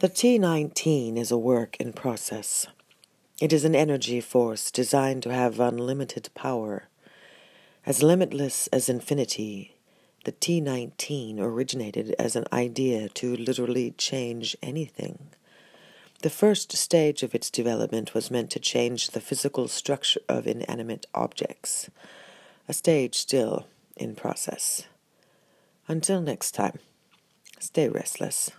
The T19 is a work in process. It is an energy force designed to have unlimited power. As limitless as infinity, the T19 originated as an idea to literally change anything. The first stage of its development was meant to change the physical structure of inanimate objects, a stage still in process. Until next time, stay restless.